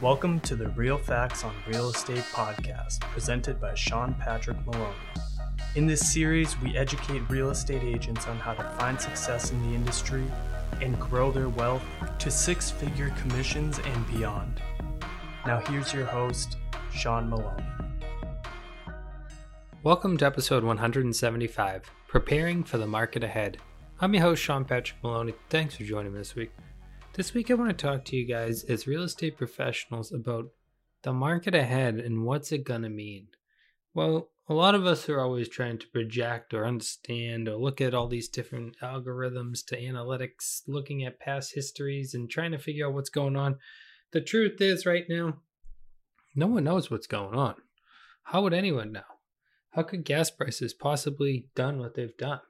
Welcome to the Real Facts on Real Estate podcast, presented by Sean Patrick Maloney. In this series, we educate real estate agents on how to find success in the industry and grow their wealth to six figure commissions and beyond. Now, here's your host, Sean Maloney. Welcome to episode 175 Preparing for the Market Ahead. I'm your host, Sean Patrick Maloney. Thanks for joining me this week. This week, I want to talk to you guys as real estate professionals about the market ahead and what's it going to mean. Well, a lot of us are always trying to project or understand or look at all these different algorithms to analytics, looking at past histories and trying to figure out what's going on. The truth is, right now, no one knows what's going on. How would anyone know? How could gas prices possibly done what they've done?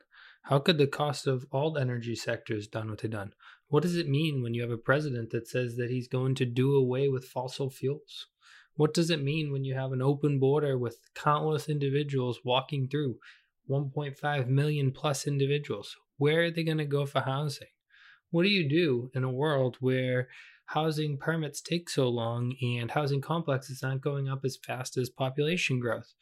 How could the cost of all energy sectors done what they've done? What does it mean when you have a president that says that he's going to do away with fossil fuels? What does it mean when you have an open border with countless individuals walking through 1.5 million plus individuals? Where are they going to go for housing? What do you do in a world where housing permits take so long and housing complexes aren't going up as fast as population growth?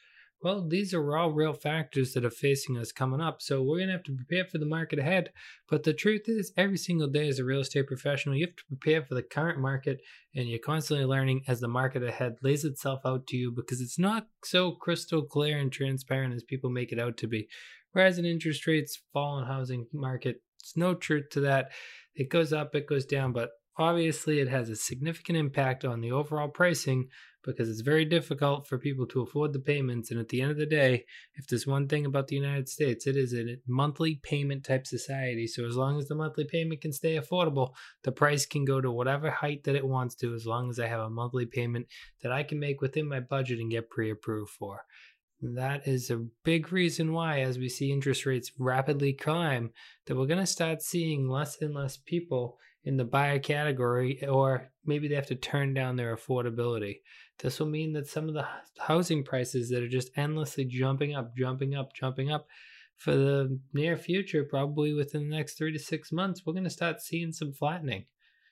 Well, these are all real factors that are facing us coming up. So we're going to have to prepare for the market ahead. But the truth is, every single day as a real estate professional, you have to prepare for the current market and you're constantly learning as the market ahead lays itself out to you because it's not so crystal clear and transparent as people make it out to be. Whereas in interest rates, fall in housing market, it's no truth to that. It goes up, it goes down, but obviously it has a significant impact on the overall pricing because it's very difficult for people to afford the payments. And at the end of the day, if there's one thing about the United States, it is a monthly payment type society. So as long as the monthly payment can stay affordable, the price can go to whatever height that it wants to, as long as I have a monthly payment that I can make within my budget and get pre approved for. That is a big reason why, as we see interest rates rapidly climb, that we're going to start seeing less and less people in the buyer category, or maybe they have to turn down their affordability. This will mean that some of the housing prices that are just endlessly jumping up, jumping up, jumping up for the near future, probably within the next three to six months, we're going to start seeing some flattening.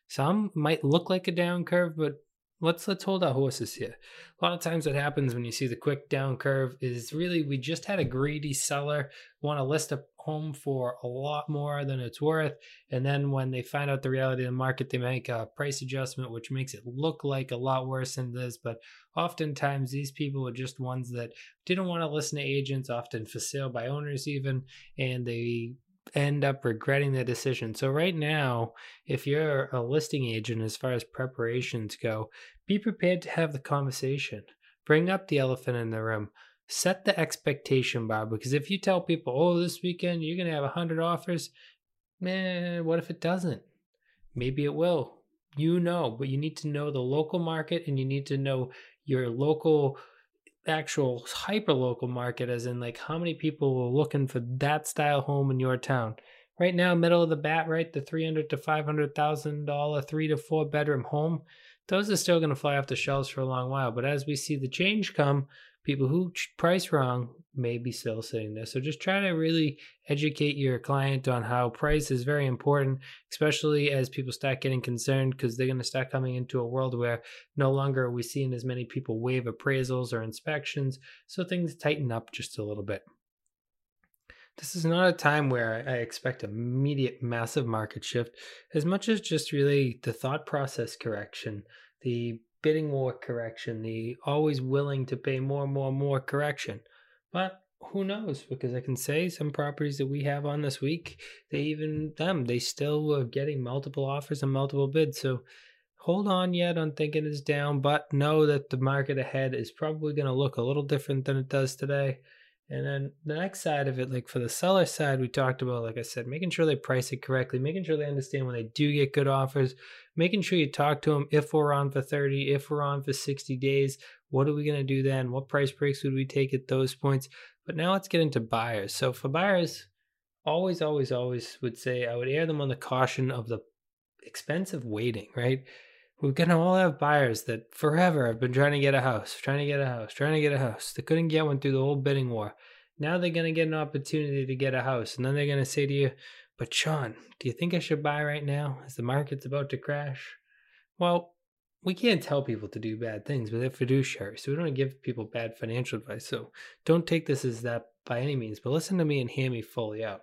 Some might look like a down curve, but let's let's hold our horses here. A lot of times what happens when you see the quick down curve is really we just had a greedy seller want to list a home for a lot more than it's worth and then when they find out the reality of the market they make a price adjustment which makes it look like a lot worse than this but oftentimes these people are just ones that didn't want to listen to agents often for sale by owners even and they end up regretting the decision. So, right now, if you're a listing agent, as far as preparations go, be prepared to have the conversation. Bring up the elephant in the room. Set the expectation bar because if you tell people, oh, this weekend you're going to have 100 offers, man, what if it doesn't? Maybe it will. You know, but you need to know the local market and you need to know your local actual hyper local market as in like how many people are looking for that style home in your town right now middle of the bat right the 300 to 500 thousand dollar three to four bedroom home those are still going to fly off the shelves for a long while but as we see the change come people who price wrong may be still sitting there. So just try to really educate your client on how price is very important, especially as people start getting concerned because they're going to start coming into a world where no longer are we seeing as many people waive appraisals or inspections. So things tighten up just a little bit. This is not a time where I expect immediate massive market shift as much as just really the thought process correction, the bidding war correction, the always willing to pay more, more, more correction. But who knows? Because I can say some properties that we have on this week, they even them, they still were getting multiple offers and multiple bids. So hold on yet on thinking it's down, but know that the market ahead is probably going to look a little different than it does today. And then the next side of it, like for the seller side, we talked about, like I said, making sure they price it correctly, making sure they understand when they do get good offers, making sure you talk to them if we're on for 30, if we're on for 60 days, what are we going to do then? What price breaks would we take at those points? But now let's get into buyers. So for buyers, always, always, always would say I would air them on the caution of the expensive waiting, right? We're gonna all have buyers that forever have been trying to get a house, trying to get a house, trying to get a house. They couldn't get one through the whole bidding war. Now they're gonna get an opportunity to get a house, and then they're gonna say to you, "But Sean, do you think I should buy right now as the market's about to crash?" Well, we can't tell people to do bad things, but they're fiduciary. So we don't give people bad financial advice. So don't take this as that by any means, but listen to me and hear me fully out.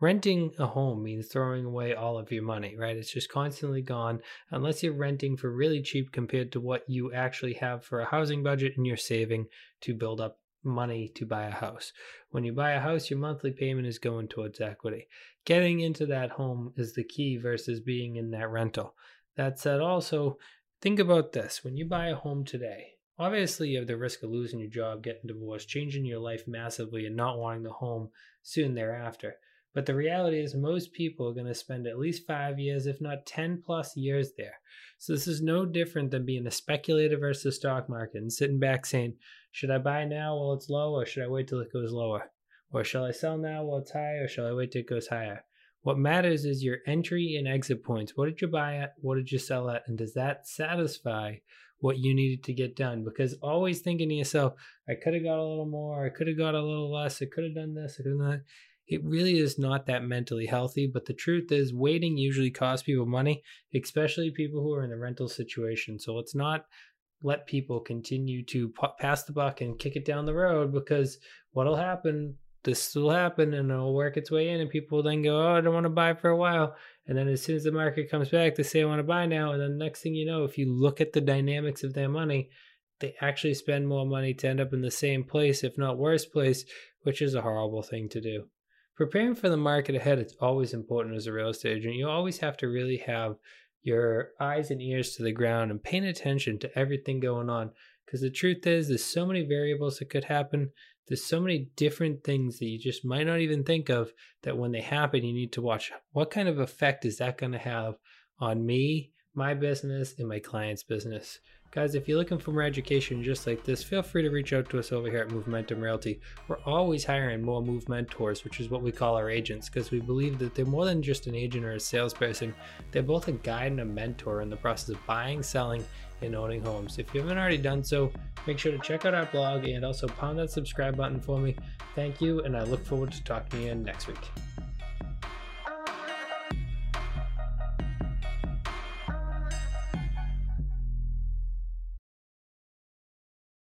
Renting a home means throwing away all of your money, right? It's just constantly gone unless you're renting for really cheap compared to what you actually have for a housing budget and you're saving to build up money to buy a house. When you buy a house, your monthly payment is going towards equity. Getting into that home is the key versus being in that rental. That said, also, think about this when you buy a home today, obviously you have the risk of losing your job, getting divorced, changing your life massively, and not wanting the home soon thereafter. But the reality is, most people are going to spend at least five years, if not 10 plus years there. So, this is no different than being a speculator versus stock market and sitting back saying, should I buy now while it's low, or should I wait till it goes lower? Or shall I sell now while it's high, or shall I wait till it goes higher? What matters is your entry and exit points. What did you buy at? What did you sell at? And does that satisfy what you needed to get done? Because always thinking to yourself, I could have got a little more, I could have got a little less, I could have done this, I could have done that it really is not that mentally healthy. But the truth is, waiting usually costs people money, especially people who are in a rental situation. So let's not let people continue to pass the buck and kick it down the road because what'll happen this will happen and it'll work its way in and people will then go oh i don't want to buy for a while and then as soon as the market comes back they say i want to buy now and then the next thing you know if you look at the dynamics of their money they actually spend more money to end up in the same place if not worse place which is a horrible thing to do preparing for the market ahead is always important as a real estate agent. You always have to really have your eyes and ears to the ground and paying attention to everything going on. Because the truth is, there's so many variables that could happen. There's so many different things that you just might not even think of that when they happen, you need to watch what kind of effect is that going to have on me, my business, and my client's business. Guys, if you're looking for more education just like this, feel free to reach out to us over here at Movementum Realty. We're always hiring more Movementors, which is what we call our agents, because we believe that they're more than just an agent or a salesperson. They're both a guide and a mentor in the process of buying, selling, and owning homes. If you haven't already done so, make sure to check out our blog and also pound that subscribe button for me. Thank you, and I look forward to talking to you next week.